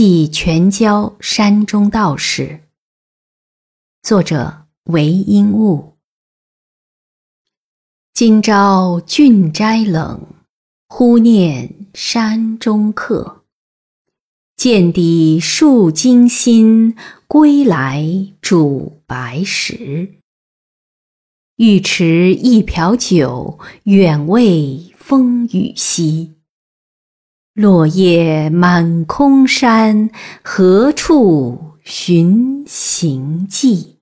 寄全椒山中道士。作者韦应物。今朝郡斋冷，忽念山中客。见底数惊心，归来煮白石。欲持一瓢酒，远慰风雨夕。落叶满空山，何处寻行迹？